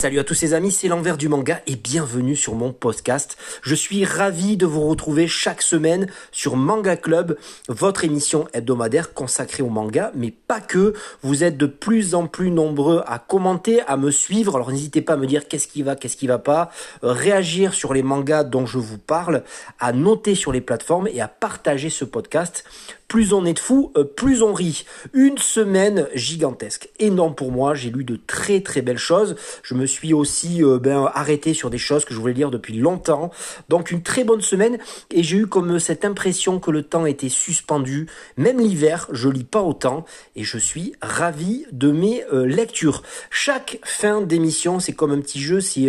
Salut à tous les amis, c'est l'envers du manga et bienvenue sur mon podcast. Je suis ravi de vous retrouver chaque semaine sur Manga Club, votre émission hebdomadaire consacrée au manga, mais pas que. Vous êtes de plus en plus nombreux à commenter, à me suivre, alors n'hésitez pas à me dire qu'est-ce qui va, qu'est-ce qui va pas, euh, réagir sur les mangas dont je vous parle, à noter sur les plateformes et à partager ce podcast plus on est de fous, euh, plus on rit. Une semaine gigantesque. Énorme pour moi, j'ai lu de très très belles choses. Je me suis aussi euh, ben, arrêté sur des choses que je voulais lire depuis longtemps. Donc une très bonne semaine et j'ai eu comme cette impression que le temps était suspendu. Même l'hiver, je lis pas autant et je suis ravi de mes euh, lectures. Chaque fin d'émission, c'est comme un petit jeu, c'est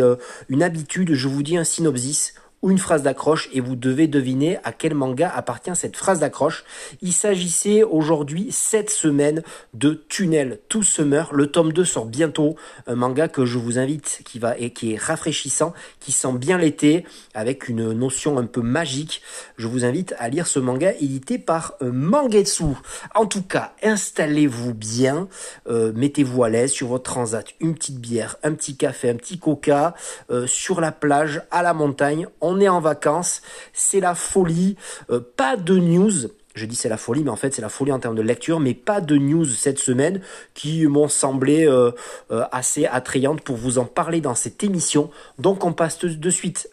une habitude. Je vous dis un synopsis ou une phrase d'accroche et vous devez deviner à quel manga appartient cette phrase d'accroche. Il s'agissait aujourd'hui cette semaine de Tunnel to Summer. Le tome 2 sort bientôt. Un manga que je vous invite, qui va et qui est rafraîchissant, qui sent bien l'été, avec une notion un peu magique. Je vous invite à lire ce manga édité par euh, Mangetsu. En tout cas, installez-vous bien, euh, mettez-vous à l'aise sur votre transat, une petite bière, un petit café, un petit coca, euh, sur la plage, à la montagne on est en vacances, c'est la folie, euh, pas de news. Je dis c'est la folie, mais en fait c'est la folie en termes de lecture, mais pas de news cette semaine qui m'ont semblé euh, euh, assez attrayantes pour vous en parler dans cette émission. Donc on passe de suite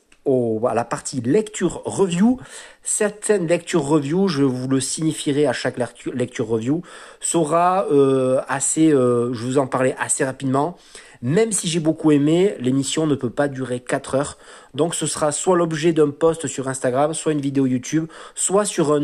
à la partie lecture review. Certaines lectures review, je vous le signifierai à chaque lecture, review, sera assez, je vous en parler assez rapidement. Même si j'ai beaucoup aimé, l'émission ne peut pas durer 4 heures. Donc ce sera soit l'objet d'un post sur Instagram, soit une vidéo YouTube, soit sur euh,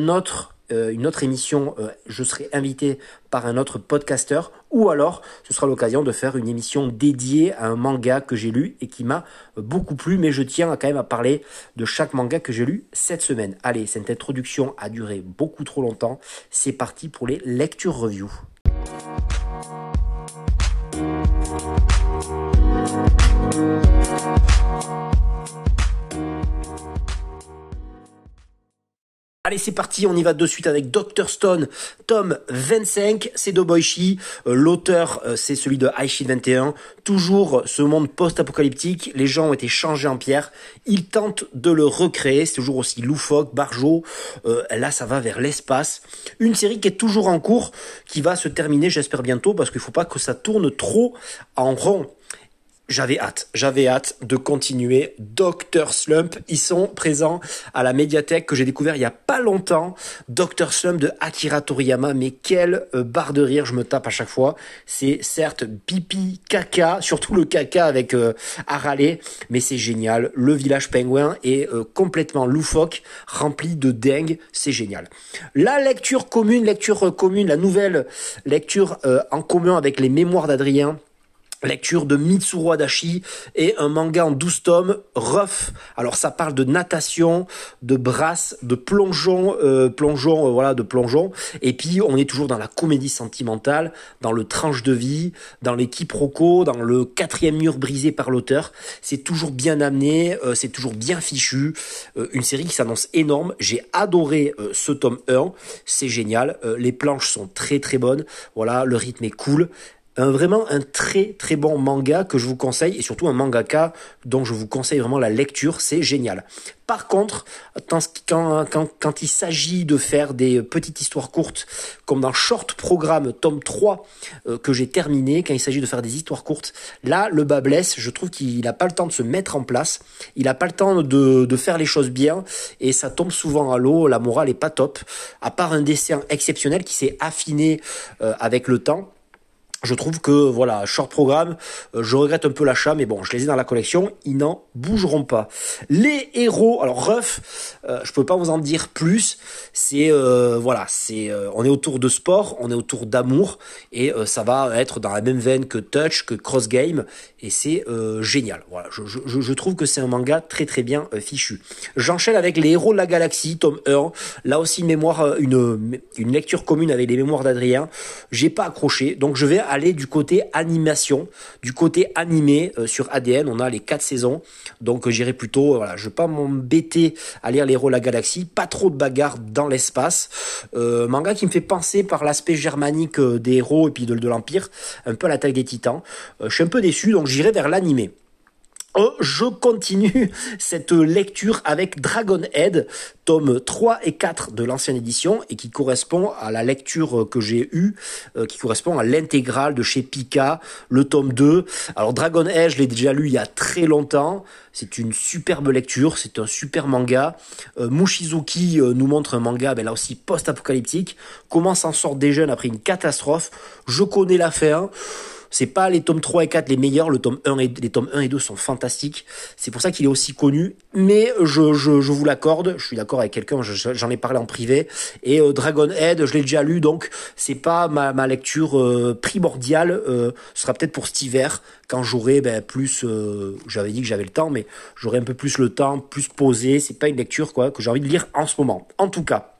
une autre émission, euh, je serai invité par un autre podcasteur, ou alors ce sera l'occasion de faire une émission dédiée à un manga que j'ai lu et qui m'a beaucoup plu, mais je tiens quand même à parler de chaque manga que j'ai lu cette semaine. Allez, cette introduction a duré beaucoup trop longtemps. C'est parti pour les lectures review. Allez, c'est parti, on y va de suite avec Dr. Stone, tome 25, c'est Doboichi, euh, l'auteur euh, c'est celui de Aishi 21, toujours ce monde post-apocalyptique, les gens ont été changés en pierre, il tente de le recréer, c'est toujours aussi loufoque, barjo, euh, là ça va vers l'espace, une série qui est toujours en cours, qui va se terminer j'espère bientôt, parce qu'il faut pas que ça tourne trop en rond j'avais hâte, j'avais hâte de continuer. Dr Slump, ils sont présents à la médiathèque que j'ai découvert il y a pas longtemps. Dr Slump de Akira Toriyama, mais quelle euh, barre de rire je me tape à chaque fois. C'est certes pipi, caca, surtout le caca avec euh, mais c'est génial. Le village pingouin est euh, complètement loufoque, rempli de dingue, c'est génial. La lecture commune, lecture euh, commune, la nouvelle lecture en commun avec les mémoires d'Adrien Lecture de Mitsuru Adachi et un manga en 12 tomes, rough. Alors ça parle de natation, de brasse, de plongeon, euh, plongeon, euh, voilà, de plongeon. Et puis on est toujours dans la comédie sentimentale, dans le tranche de vie, dans les quiproquos, dans le quatrième mur brisé par l'auteur. C'est toujours bien amené, euh, c'est toujours bien fichu. une série qui s'annonce énorme. J'ai adoré ce tome 1, c'est génial. les planches sont très très bonnes. Voilà, le rythme est cool un, vraiment un très très bon manga que je vous conseille et surtout un mangaka dont je vous conseille vraiment la lecture, c'est génial. Par contre, quand, quand, quand il s'agit de faire des petites histoires courtes, comme dans Short Programme tome 3 euh, que j'ai terminé, quand il s'agit de faire des histoires courtes, là le bas blesse, je trouve qu'il n'a pas le temps de se mettre en place, il n'a pas le temps de, de faire les choses bien et ça tombe souvent à l'eau, la morale est pas top, à part un dessin exceptionnel qui s'est affiné euh, avec le temps je trouve que voilà, short programme, euh, je regrette un peu l'achat, mais bon, je les ai dans la collection, ils n'en bougeront pas. Les héros, alors Ruff, euh, je peux pas vous en dire plus. C'est euh, voilà, c'est euh, on est autour de sport, on est autour d'amour, et ça va être dans la même veine que Touch, que Cross Game, et c'est génial. Voilà, je, trouve que c'est un manga très très bien fichu. J'enchaîne avec les héros de la galaxie, tome 1. Là aussi mémoire, une une lecture commune avec les mémoires d'Adrien. J'ai pas accroché, donc je vais aller du côté animation, du côté animé euh, sur ADN. On a les quatre saisons, donc euh, j'irai plutôt. Voilà, je vais pas m'embêter à lire les de la galaxie. Pas trop de bagarres dans l'espace. Euh, manga qui me fait penser par l'aspect germanique des héros et puis de, de l'empire, un peu à l'attaque des Titans. je suis un peu déçu, donc j'irai vers l'animé. Oh, je continue cette lecture avec Dragon Head, tome 3 et 4 de l'ancienne édition, et qui correspond à la lecture que j'ai eue, euh, qui correspond à l'intégrale de chez Pika, le tome 2. Alors Dragon Head, je l'ai déjà lu il y a très longtemps, c'est une superbe lecture, c'est un super manga. Euh, Mushizuki euh, nous montre un manga, ben là aussi post-apocalyptique, comment s'en sort des jeunes après une catastrophe? Je connais la fin. C'est pas les tomes 3 et 4 les meilleurs, le tome 1 et, les tomes 1 et 2 sont fantastiques. C'est pour ça qu'il est aussi connu, mais je, je, je vous l'accorde, je suis d'accord avec quelqu'un, j'en ai parlé en privé, et euh, Dragon Head, je l'ai déjà lu, donc c'est pas ma, ma lecture euh, primordiale, euh, ce sera peut-être pour cet hiver, quand j'aurai ben, plus, j'avais dit que j'avais le temps, mais j'aurai un peu plus le temps, plus posé, c'est pas une lecture quoi que j'ai envie de lire en ce moment. En tout cas,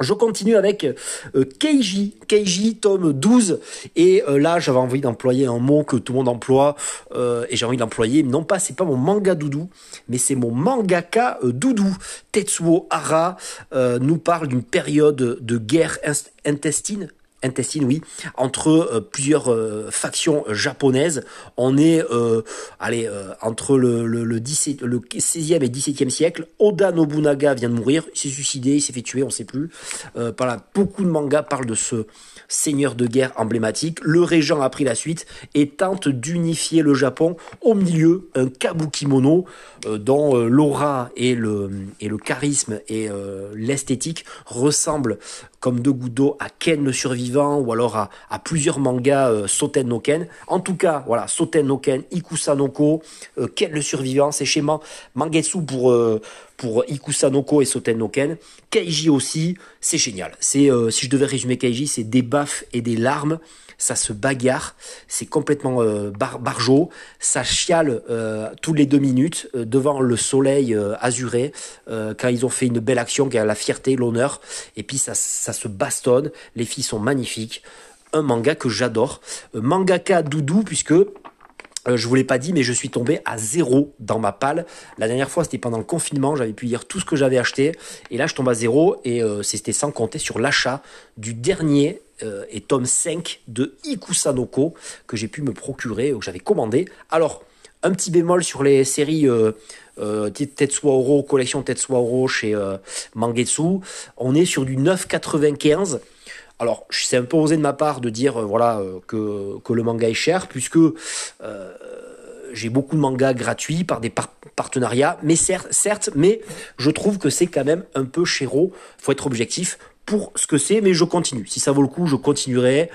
je continue avec euh, Keiji, Keiji tome 12 et euh, là j'avais envie d'employer un mot que tout le monde emploie euh, et j'ai envie d'employer non pas c'est pas mon manga doudou mais c'est mon mangaka doudou. Tetsuo Hara nous parle d'une période de guerre intestine intestine, oui, entre euh, plusieurs euh, factions japonaises. On est, euh, allez, entre le, le, le, 17, le 16e et 17e siècle. Oda Nobunaga vient de mourir, il s'est suicidé, il s'est fait tuer, on sait plus. voilà, beaucoup de mangas parlent de ce seigneur de guerre emblématique. Le régent a pris la suite et tente d'unifier le Japon au milieu un kabukimono dont l'aura et le, et le charisme et l'esthétique ressemblent comme deux gouttes d'eau à Ken le survivant ou alors à, plusieurs mangas euh, no Ken. En tout cas, voilà, Soten no Ken, Ikusa no Ko, euh, le survivant, c'est schéma Mangetsu pour euh, pour Ikusa no Ko et Soten no Ken. Keiji aussi, c'est génial. C'est euh, si je devais résumer Keiji, c'est des baffes et des larmes. Ça se bagarre, c'est complètement euh, bar barjot, ça chiale euh, tous les deux minutes euh, devant le soleil euh, azuré quand ils ont fait une belle action qui a la fierté, l'honneur, et puis ça, ça se bastonne, les filles sont magnifiques, un manga que j'adore, mangaka doudou puisque euh, je vous l'ai pas dit, mais je suis tombé à zéro dans ma palle. La dernière fois, c'était pendant le confinement. J'avais pu lire tout ce que j'avais acheté. Et là, je tombe à zéro. Et euh, c'était sans compter sur l'achat du dernier euh, et tome 5 de Ikusanoko que j'ai pu me procurer, que j'avais commandé. Alors, un petit bémol sur les séries euh, euh, Tetsuo Oro, collection Tetsuo Oro chez Mangetsu. On est sur du 9,95 alors, c'est un peu osé de ma part de dire euh, voilà euh, que, le manga est cher, puisque euh, j'ai beaucoup de mangas gratuits par des partenariats, mais certes, certes, mais je trouve que c'est quand même un peu chéro. Faut être objectif pour ce que c'est, mais je continue. Si ça vaut le coup, je continuerai.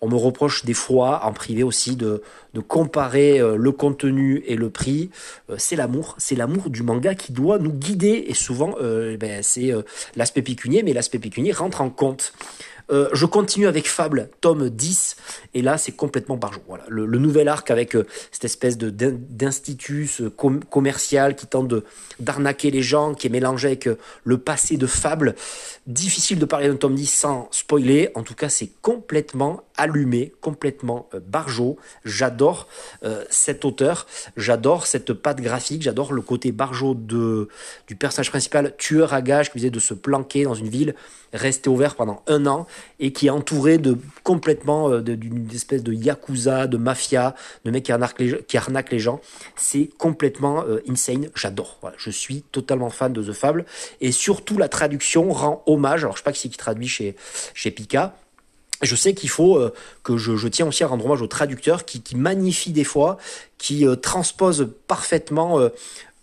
On me reproche des fois en privé aussi de, de comparer le contenu et le prix. c'est l'amour, c'est l'amour du manga qui doit nous guider et souvent ben, c'est l'aspect pécunier, mais l'aspect pécunier rentre en compte. Euh, je continue avec Fable, tome 10, et là c'est complètement par jour. Voilà, le, nouvel arc avec euh, cette espèce de d'institut com commercial qui tente d'arnaquer les gens, qui est mélangé avec euh, le passé de Fable. Difficile de parler d'un tome 10 sans spoiler. En tout cas, c'est complètement allumé, complètement euh, barjot. Euh, cet auteur, j'adore cette patte graphique, j'adore le côté barjot de du personnage principal, tueur à gage qui faisait de se planquer dans une ville, rester ouvert pendant un an et qui est entouré de complètement euh, d'une espèce de yakuza, de mafia, de mecs qui arnaquent les, qui arnaquent les gens. C'est complètement euh, insane. J'adore. Je suis totalement fan de The Fable et surtout la traduction rend hommage. Alors je sais pas qui c'est qui traduit chez chez Pika je sais qu'il faut euh, que je, tiens aussi à rendre hommage au traducteur qui, qui magnifie des fois, qui euh, transpose parfaitement euh,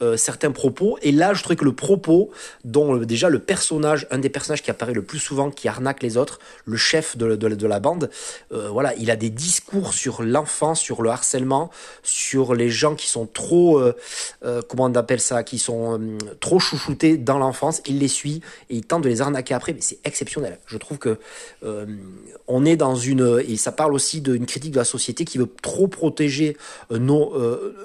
euh, certains propos. Et là, je trouvais que le propos, dont déjà le personnage, un des personnages qui apparaît le plus souvent, qui arnaque les autres, le chef de, la bande, voilà, il a des discours sur l'enfance, sur le harcèlement, sur les gens qui sont trop, comment on appelle ça, qui sont trop chouchoutés dans l'enfance. Il les suit et il tente de les arnaquer après. Mais c'est exceptionnel. Je trouve que on est dans une et ça parle aussi d'une critique de la société qui veut trop protéger nos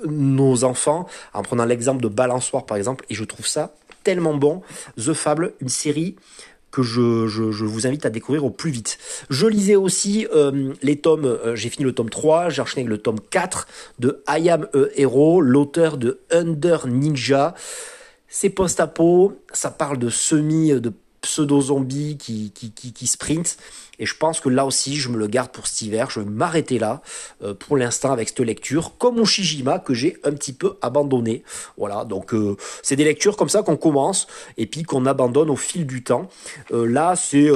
nos enfants en prenant l'exemple de balançoire par exemple, et je trouve ça tellement bon. The Fable, une série que je, vous invite à découvrir au plus vite. Je lisais aussi euh, les tomes, euh, j'ai fini le tome 3, j'ai enchaîné le tome 4 de I Am a Hero, l'auteur de Under Ninja. C'est post-apo, ça parle de semi, de pseudo-zombie qui, qui, sprint. Et je pense que là aussi, je me le garde pour cet hiver. Je vais m'arrêter là euh, pour l'instant avec cette lecture, comme mon Shijima que j'ai un petit peu abandonné. Voilà, donc euh, c'est des lectures comme ça qu'on commence et puis qu'on abandonne au fil du temps. Euh, là, c'est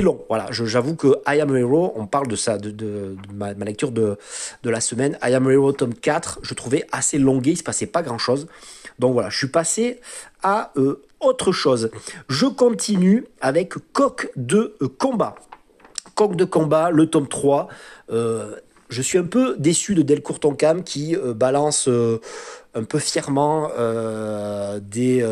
long. Voilà, j'avoue que I Am a Hero, on parle de ça, de, ma, lecture de, de la semaine. I Am a Hero tome 4, je trouvais assez longué, il se passait pas grand chose. Donc voilà, je suis passé à euh, autre chose. Je continue avec Coq de combat. Coq de combat, le tome 3. Euh, je suis un peu déçu de Delcourt Tonkam qui euh, balance euh, un peu fièrement euh, des,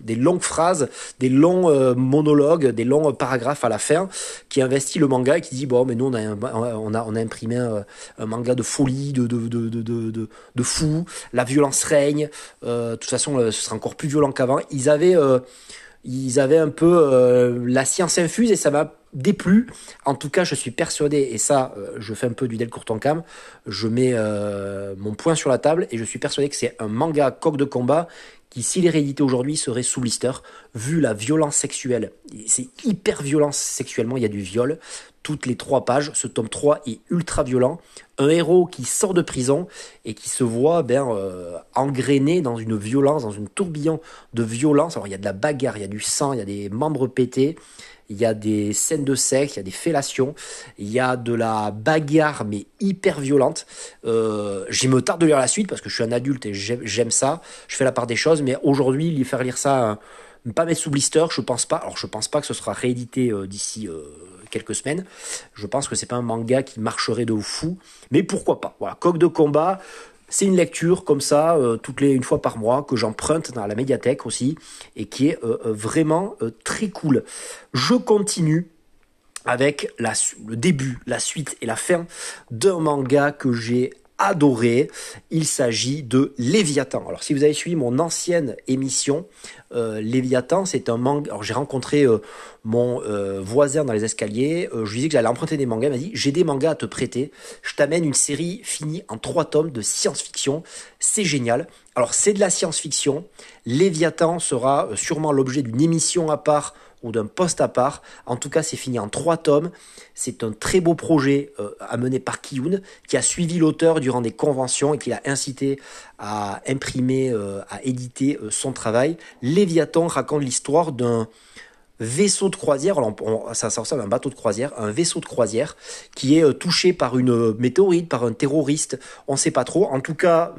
des, longues phrases, des longs monologues, des longs paragraphes à la fin, qui investit le manga et qui dit bon mais nous on a imprimé un, manga de folie, de de, de, de, de, de fou, la violence règne, de toute façon ce sera encore plus violent qu'avant. Ils avaient ils avaient un peu la science infuse et ça m'a déplu. En tout cas, je suis persuadé, et ça, euh, je fais un peu du Delcourt en cam, je mets euh, mon point sur la table, et je suis persuadé que c'est un manga coq de combat qui, s'il est réédité aujourd'hui, serait sous blister, vu la violence sexuelle. C'est hyper violent sexuellement, il y a du viol. Toutes les trois pages, ce tome 3 est ultra violent. Un héros qui sort de prison et qui se voit ben, euh, engrainé dans une violence, dans une tourbillon de violence. Alors il y a de la bagarre, il y a du sang, il y a des membres pétés il y a des scènes de sexe, il y a des fellations, il y a de la bagarre mais hyper violente. Euh, J'y me tarde de lire la suite parce que je suis un adulte et j'aime ça. Je fais la part des choses, mais aujourd'hui, lui faire lire ça, ne pas mettre sous blister, je pense pas. Alors je pense pas que ce sera réédité d'ici quelques semaines. Je pense que c'est pas un manga qui marcherait de fou, mais pourquoi pas. Voilà, coq de combat. C'est une lecture comme ça, euh, toutes les une fois par mois, que j'emprunte dans la médiathèque aussi, et qui est euh, euh, vraiment très cool. Je continue avec la, le début, la suite et la fin d'un manga que j'ai adoré. Il s'agit de Léviathan. Alors si vous avez suivi mon ancienne émission, euh, Léviathan, c'est un manga. Alors j'ai rencontré euh, mon euh, voisin dans les escaliers. je lui disais que j'allais emprunter des mangas. Il m'a dit j'ai des mangas à te prêter. Je t'amène une série finie en trois tomes de science-fiction. C'est génial. Alors c'est de la science-fiction. Léviathan sera sûrement l'objet d'une émission à part ou d'un poste à part. En tout cas, c'est fini en trois tomes. C'est un très beau projet euh, amené par Kiyun, qui a suivi l'auteur durant des conventions et qui l'a incité à imprimer, euh, à éditer euh, son travail. Léviathan raconte l'histoire d'un vaisseau de croisière, alors ça, ressemble à un bateau de croisière, un vaisseau de croisière qui est touché par une météorite, par un terroriste, on ne sait pas trop. En tout cas,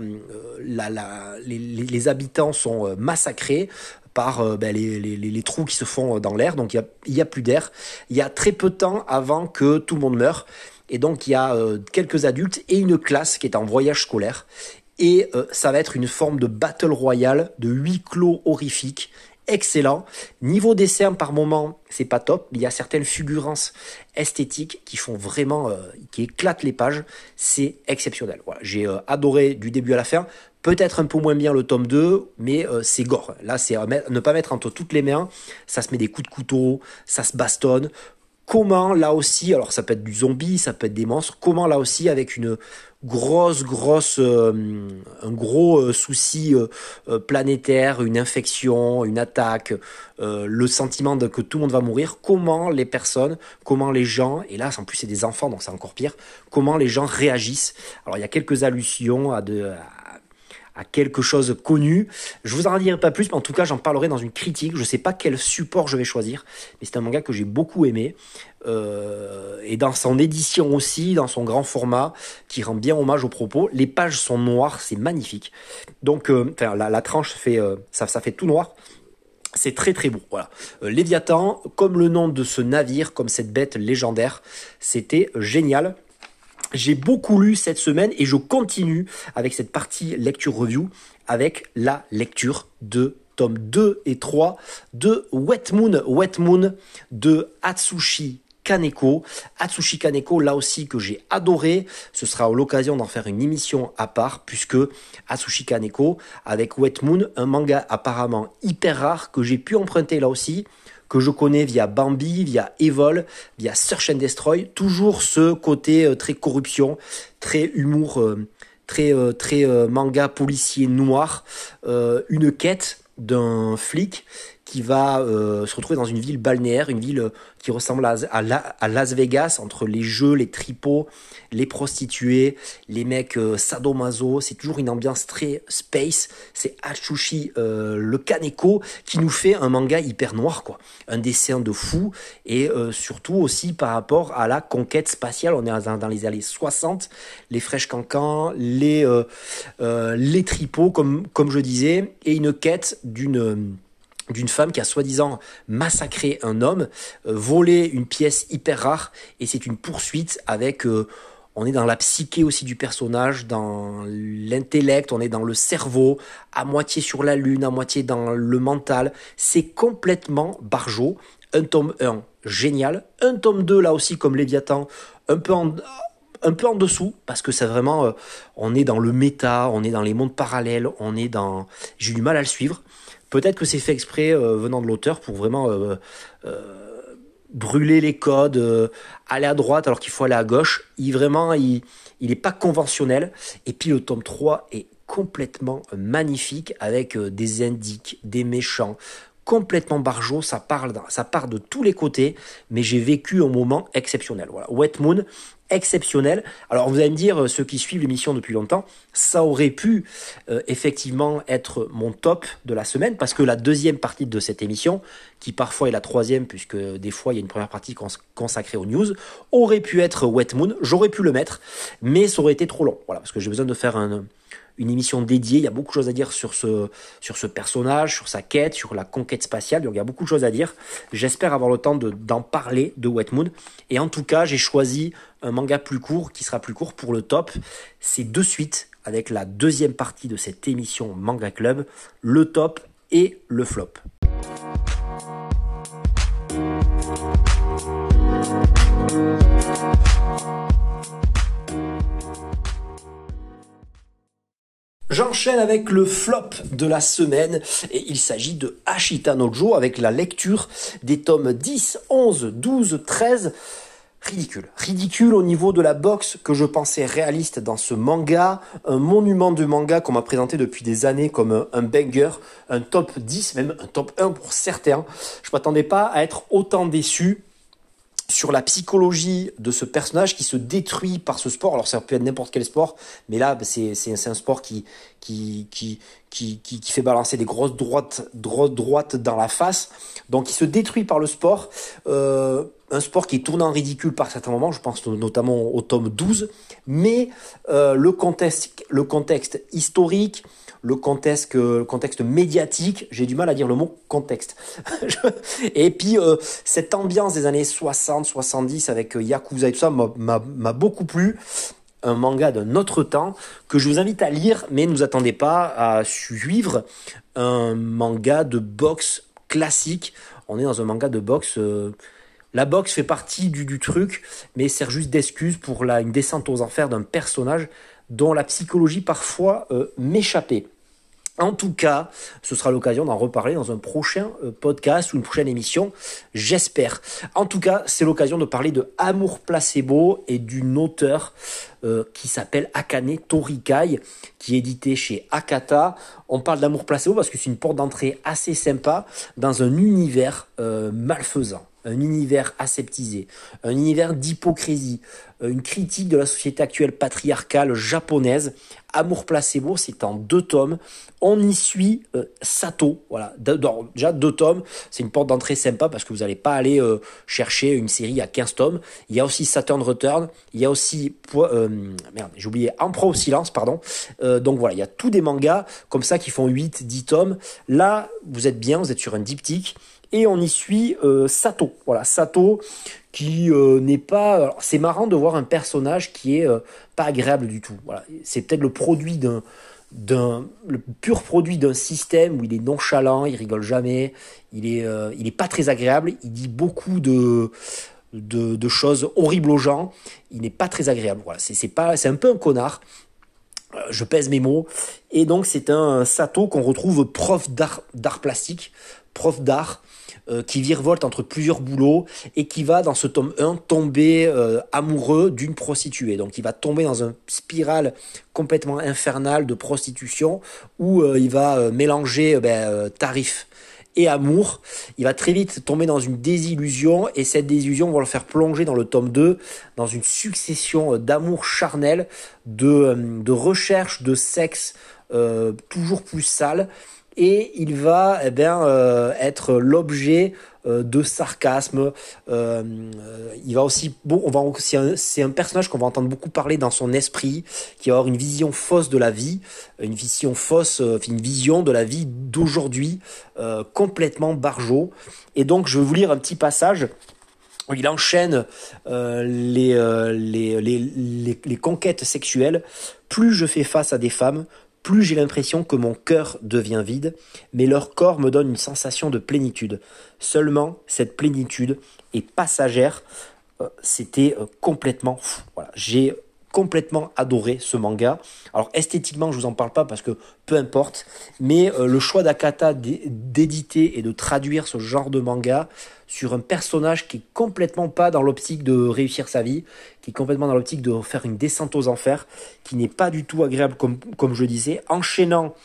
les, les, habitants sont massacrés, par euh, ben, les, trous qui se font euh, dans l'air, donc il n'y a, plus d'air. Il y a très peu de temps avant que tout le monde meure. Et donc il y a euh, quelques adultes et une classe qui est en voyage scolaire. Et ça va être une forme de battle royale, de huis clos horrifique, excellent. Niveau dessin par moment, c'est pas top. Il y a certaines figurances esthétiques qui font vraiment, qui éclatent les pages. C'est exceptionnel. J'ai adoré du début à la fin. Peut-être un peu moins bien le tome 2, mais euh, c'est gore. Là, c'est ne pas mettre entre toutes les mains. Ça se met des coups de couteau, ça se bastonne. Comment, là aussi, alors ça peut être du zombie, ça peut être des monstres, comment là aussi, avec une grosse, grosse, euh, un gros euh, souci planétaire, une infection, une attaque, le sentiment que tout le monde va mourir, comment les personnes, comment les gens, et là en plus c'est des enfants donc c'est encore pire, comment les gens réagissent? Alors il y a quelques allusions à, de, à quelque chose connu. Je vous en dirai pas plus, mais en tout cas, j'en parlerai dans une critique. Je sais pas quel support je vais choisir, mais c'est un manga que j'ai beaucoup aimé. Euh, et dans son édition aussi, dans son grand format, qui rend bien hommage aux propos. Les pages sont noires, c'est magnifique. Donc, euh, la, la, tranche fait, euh, ça, ça fait tout noir. C'est très très beau. Voilà. Euh, Léviathan, comme le nom de ce navire, comme cette bête légendaire, c'était génial. J'ai beaucoup lu cette semaine et je continue avec cette partie lecture review avec la lecture de tome 2 et 3 de Wet Moon, Wet Moon de Atsushi Kaneko. Atsushi Kaneko, là aussi que j'ai adoré. Ce sera l'occasion d'en faire une émission à part, puisque Atsushi Kaneko, avec Wet Moon, un manga apparemment hyper rare que j'ai pu emprunter là aussi que je connais via Bambi, via Evol, via Search and Destroy. Toujours ce côté euh, très corruption, très humour, euh, très euh, très manga policier noir, une quête d'un flic qui va euh, se retrouver dans une ville balnéaire, une ville qui ressemble à, Las Vegas, entre les jeux, les tripots, les prostituées, les mecs euh, sadomaso. C'est toujours une ambiance très space. C'est Atsushi euh, le Kaneko qui nous fait un manga hyper noir, quoi. Un dessin de fou et euh, surtout aussi par rapport à la conquête spatiale. On est dans, les années 60, les fraîches cancans, les, les tripots, comme, comme je disais, et une quête d'une d'une femme qui a soi-disant massacré un homme, euh, volé une pièce hyper rare, et c'est une poursuite avec... Euh, on est dans la psyché aussi du personnage, dans l'intellect, on est dans le cerveau, à moitié sur la lune, à moitié dans le mental. C'est complètement barjot. Un tome 1, génial. Un tome 2, là aussi, comme Léviathan, un peu en, un peu en dessous, parce que c'est vraiment, euh, on est dans le méta, on est dans les mondes parallèles, on est dans... J'ai du mal à le suivre. Peut-être que c'est fait exprès euh, venant de l'auteur pour vraiment euh, euh, brûler les codes, aller à droite alors qu'il faut aller à gauche. Il vraiment, il, il est pas conventionnel. Et puis le tome 3 est complètement magnifique avec des indiques, des méchants, complètement barjot, ça part de tous les côtés, mais j'ai vécu un moment exceptionnel. Voilà. Wet Moon, exceptionnel. Alors vous allez me dire, ceux qui suivent l'émission depuis longtemps, ça aurait pu euh, effectivement être mon top de la semaine, parce que la deuxième partie de cette émission, qui parfois est la troisième, puisque des fois il y a une première partie consacrée aux news, aurait pu être Wet Moon, j'aurais pu le mettre, mais ça aurait été trop long, voilà, parce que j'ai besoin de faire un, une émission dédiée. Il y a beaucoup de choses à dire sur ce, personnage, sur sa quête, sur la conquête spatiale. Donc il y a beaucoup de choses à dire. J'espère avoir le temps d'en parler de Wet Moon. Et en tout cas, j'ai choisi un manga plus court, qui sera plus court pour le top. C'est de suite avec la deuxième partie de cette émission Manga Club, le top et le flop. J'enchaîne avec le flop de la semaine et il s'agit de Ashita Nojo avec la lecture des tomes 10, 11, 12, 13. Ridicule. Ridicule au niveau de la boxe que je pensais réaliste dans ce manga, un monument de manga qu'on m'a présenté depuis des années comme un banger, un top 10, même un top 1 pour certains. Je m'attendais pas à être autant déçu sur la psychologie de ce personnage qui se détruit par ce sport. Alors ça peut être n'importe quel sport, mais là c'est un sport qui qui, qui qui, qui fait balancer des grosses droites droites dans la face. Donc il se détruit par le sport. Euh, un sport qui est tourné en ridicule par certains moments, je pense notamment au tome 12, mais euh, le contexte historique le contexte, le contexte médiatique, j'ai du mal à dire le mot contexte. et puis euh, cette ambiance des années 60, 70 avec euh, Yakuza et tout ça m'a beaucoup plu. Un manga d'un autre temps que je vous invite à lire, mais ne vous attendez pas à suivre un manga de boxe classique. On est dans un manga de boxe. Euh, la boxe fait partie du, truc, mais sert juste d'excuse pour la, une descente aux enfers d'un personnage dont la psychologie parfois m'échappait. En tout cas, ce sera l'occasion d'en reparler dans un prochain euh, podcast ou une prochaine émission, j'espère. En tout cas, c'est l'occasion de parler de Amour placebo et d'une auteure euh, qui s'appelle Akane Torikai, qui est édité chez Akata. On parle d'amour placebo parce que c'est une porte d'entrée assez sympa dans un univers euh, malfaisant un univers aseptisé, un univers d'hypocrisie, une critique de la société actuelle patriarcale japonaise. Amour placebo, c'est en deux tomes. On y suit euh, Sato, voilà. déjà deux tomes, c'est une porte d'entrée sympa parce que vous n'allez pas aller euh, chercher une série à 15 tomes. Il y a aussi Saturn Return, il y a aussi merde, j'ai oublié Emperor au silence, pardon. donc voilà, il y a tous des mangas comme ça qui font 8 10 tomes. Là, vous êtes bien, vous êtes sur un diptyque et on y suit euh, Sato. Voilà, Sato qui euh, n'est pas. C'est marrant de voir un personnage qui est euh, pas agréable du tout. Voilà, c'est peut-être le produit d'un d'un le pur produit d'un système où il est nonchalant, il rigole jamais, il est il est pas très agréable, il dit beaucoup de de, choses horribles aux gens, il n'est pas très agréable. Voilà, c'est pas c'est un peu un connard. Je pèse mes mots. Et donc c'est un Sato qu'on retrouve prof d'art plastique, prof d'art, euh, qui virevolte entre plusieurs boulots et qui va dans ce tome 1 tomber euh, amoureux d'une prostituée. Donc il va tomber dans une spirale complètement infernale de prostitution où euh, il va mélanger ben, tarif et amour. Il va très vite tomber dans une désillusion et cette désillusion va le faire plonger dans le tome 2 dans une succession d'amour charnel, de, de recherche de sexe euh, toujours plus sale et il va eh bien, euh, être l'objet euh, de sarcasme. Euh, il va aussi, bon, on va, c'est un, personnage qu'on va entendre beaucoup parler dans son esprit, qui va avoir une vision fausse de la vie, une vision fausse, une vision de la vie d'aujourd'hui, complètement barjot. Et donc, je vais vous lire un petit passage. Il enchaîne les, les, les, les, conquêtes sexuelles. Plus je fais face à des femmes, plus j'ai l'impression que mon cœur devient vide, mais leur corps me donne une sensation de plénitude. Seulement, cette plénitude est passagère. Euh, c'était euh, complètement fou. J'ai complètement adoré ce manga. Alors esthétiquement, je vous en parle pas parce que peu importe, mais euh, le choix d'Akata d'éditer et de traduire ce genre de manga sur un personnage qui est complètement pas dans l'optique de réussir sa vie, qui est complètement dans l'optique de faire une descente aux enfers, qui n'est pas du tout agréable comme, je disais, enchaînant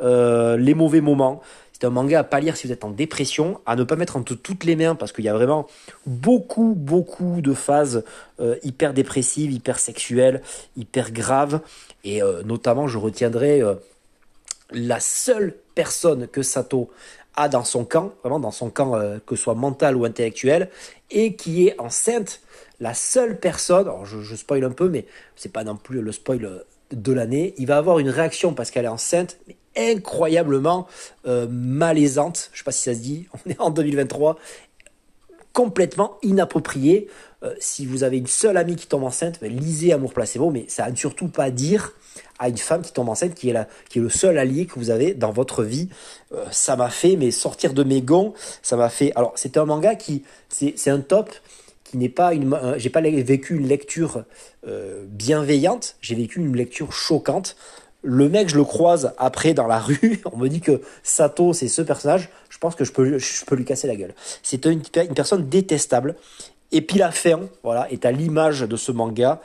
euh, les mauvais moments, c'est un manga à pas lire si vous êtes en dépression, à ne pas mettre entre toutes les mains parce qu'il y a vraiment beaucoup, beaucoup de phases euh, hyper dépressives, hyper sexuelles, hyper graves. Et euh, notamment, je retiendrai euh, la seule personne que Sato a dans son camp, vraiment dans son camp, que ce soit mental ou intellectuel, et qui est enceinte. La seule personne, alors je, je spoil un peu, mais c'est pas non plus le spoil de l'année, il va avoir une réaction parce qu'elle est enceinte, incroyablement euh, malaisante. Je sais pas si ça se dit. On est en 2023. Complètement inapproprié. Euh, si vous avez une seule amie qui tombe enceinte, ben, lisez Amour Placebo, mais ça ne surtout pas dire à une femme qui tombe enceinte, qui est, la, qui est le seul allié que vous avez dans votre vie. Euh, ça m'a fait, mais sortir de mes gonds, ça m'a fait. Alors, c'est un manga qui, c'est un top qui n'est pas une. j'ai pas vécu une lecture bienveillante, j'ai vécu une lecture choquante. Le mec, je le croise après dans la rue. On me dit que Sato, c'est ce personnage. Je pense que je peux, je peux lui casser la gueule. C'est une, personne détestable. Et puis la fin, voilà, est à l'image de ce manga.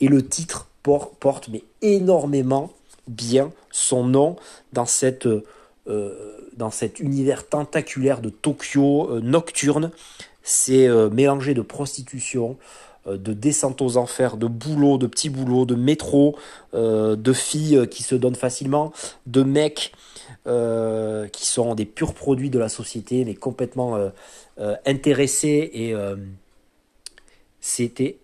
Et le titre porte, mais énormément bien son nom dans cette, euh, dans cet univers tentaculaire de Tokyo euh, nocturne. C'est euh, mélangé de prostitution, euh, de descente aux enfers, de boulot, de petits boulots, de métro, euh, de filles qui se donnent facilement, de mecs qui sont des purs produits de la société, mais complètement intéressés et c'était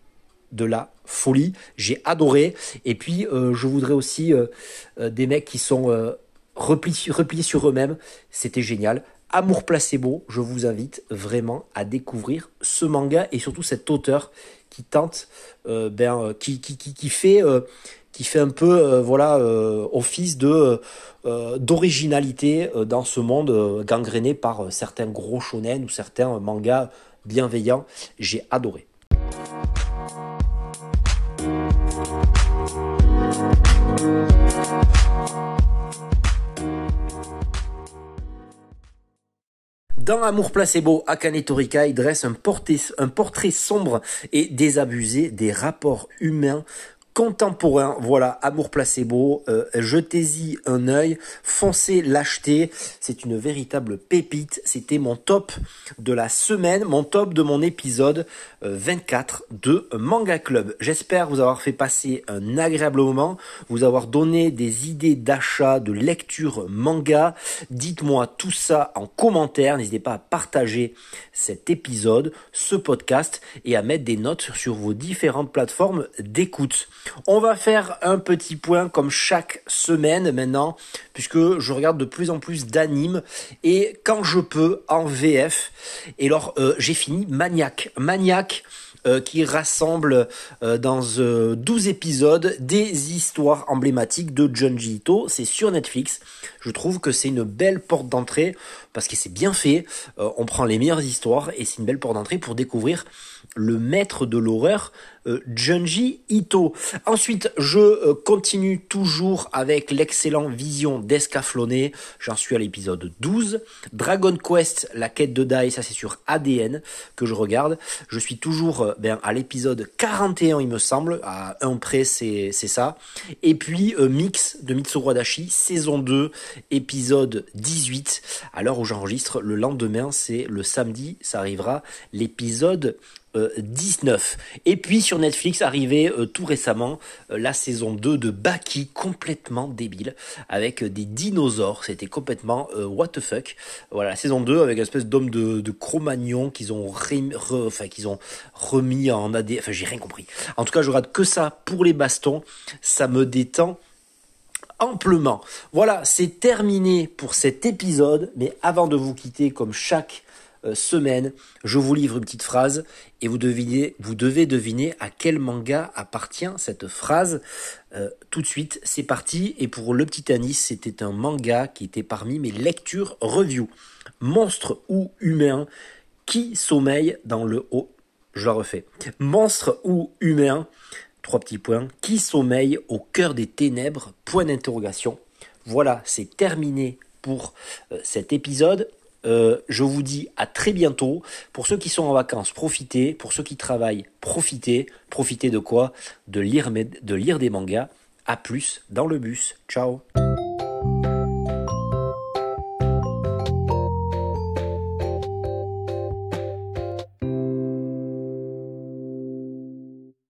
de la folie. J'ai adoré. Et puis, je voudrais aussi des mecs qui sont repliés sur eux-mêmes. C'était génial. Amour placebo, je vous invite vraiment à découvrir ce manga et surtout cet auteur qui tente, euh, ben, euh, qui, qui, qui, qui, fait, euh, qui fait un peu voilà, office de d'originalité dans ce monde gangréné par certains gros shonen ou certains mangas bienveillants. J'ai adoré. Dans Amour placebo, Akane Torikai dresse un, un portrait sombre et désabusé des rapports humains contemporain. Voilà, Amour Placebo, euh, jetez-y un œil, foncez l'acheter. C'est une véritable pépite. C'était mon top de la semaine, mon top de mon épisode 24 euh, de Manga Club. J'espère vous avoir fait passer un agréable moment, vous avoir donné des idées d'achat, de lecture manga. Dites-moi tout ça en commentaire. N'hésitez pas à partager cet épisode, ce podcast et à mettre des notes sur vos différentes plateformes d'écoute. On va faire un petit point comme chaque semaine maintenant, puisque je regarde de plus en plus d'animes et quand je peux en VF. Et alors euh, j'ai fini Maniac. Maniac euh, qui rassemble euh, dans 12 épisodes des histoires emblématiques de Junji Ito. C'est sur Netflix. Je trouve que c'est une belle porte d'entrée parce que c'est bien fait. on prend les meilleures histoires et c'est une belle porte d'entrée pour découvrir le maître de l'horreur euh, Junji Ito. Ensuite, je euh, continue toujours avec l'excellent Vision d'Escaflonné. J'en suis à l'épisode 12. Dragon Quest, la quête de Dai, ça c'est sur ADN que je regarde. Je suis toujours euh, ben, à l'épisode 41, il me semble. À un près, c'est ça. Et puis, Mix de Mitsuru Adachi, saison 2, épisode 18. À l'heure où j'enregistre, le lendemain, c'est le samedi, ça arrivera l'épisode 19. Euh, Et puis sur Netflix arrivait euh, tout récemment euh, la saison 2 de Baki complètement débile avec des dinosaures, c'était complètement what the fuck. Voilà, la saison 2 avec une espèce d'homme de, de Cro-Magnon qu'ils ont qu'ils ont remis en AD, enfin j'ai rien compris. En tout cas, je rate que ça pour les bastons, ça me détend amplement. Voilà, c'est terminé pour cet épisode, mais avant de vous quitter comme chaque euh, semaine, je vous livre une petite phrase et vous, devinez, vous devez deviner à quel manga appartient cette phrase. Euh, tout de suite, c'est parti. Et pour le petit Anis, c'était un manga qui était parmi mes lectures review. Monstre ou humain qui sommeille dans le haut? Je la refais. Monstre ou humain, trois petits points, qui sommeille au cœur des ténèbres, point d'interrogation. Voilà, c'est terminé pour euh, cet épisode. Euh, je vous dis à très bientôt. Pour ceux qui sont en vacances, profitez. Pour ceux qui travaillent, profitez. Profitez de quoi? De lire, de lire des mangas. À plus dans le bus. Ciao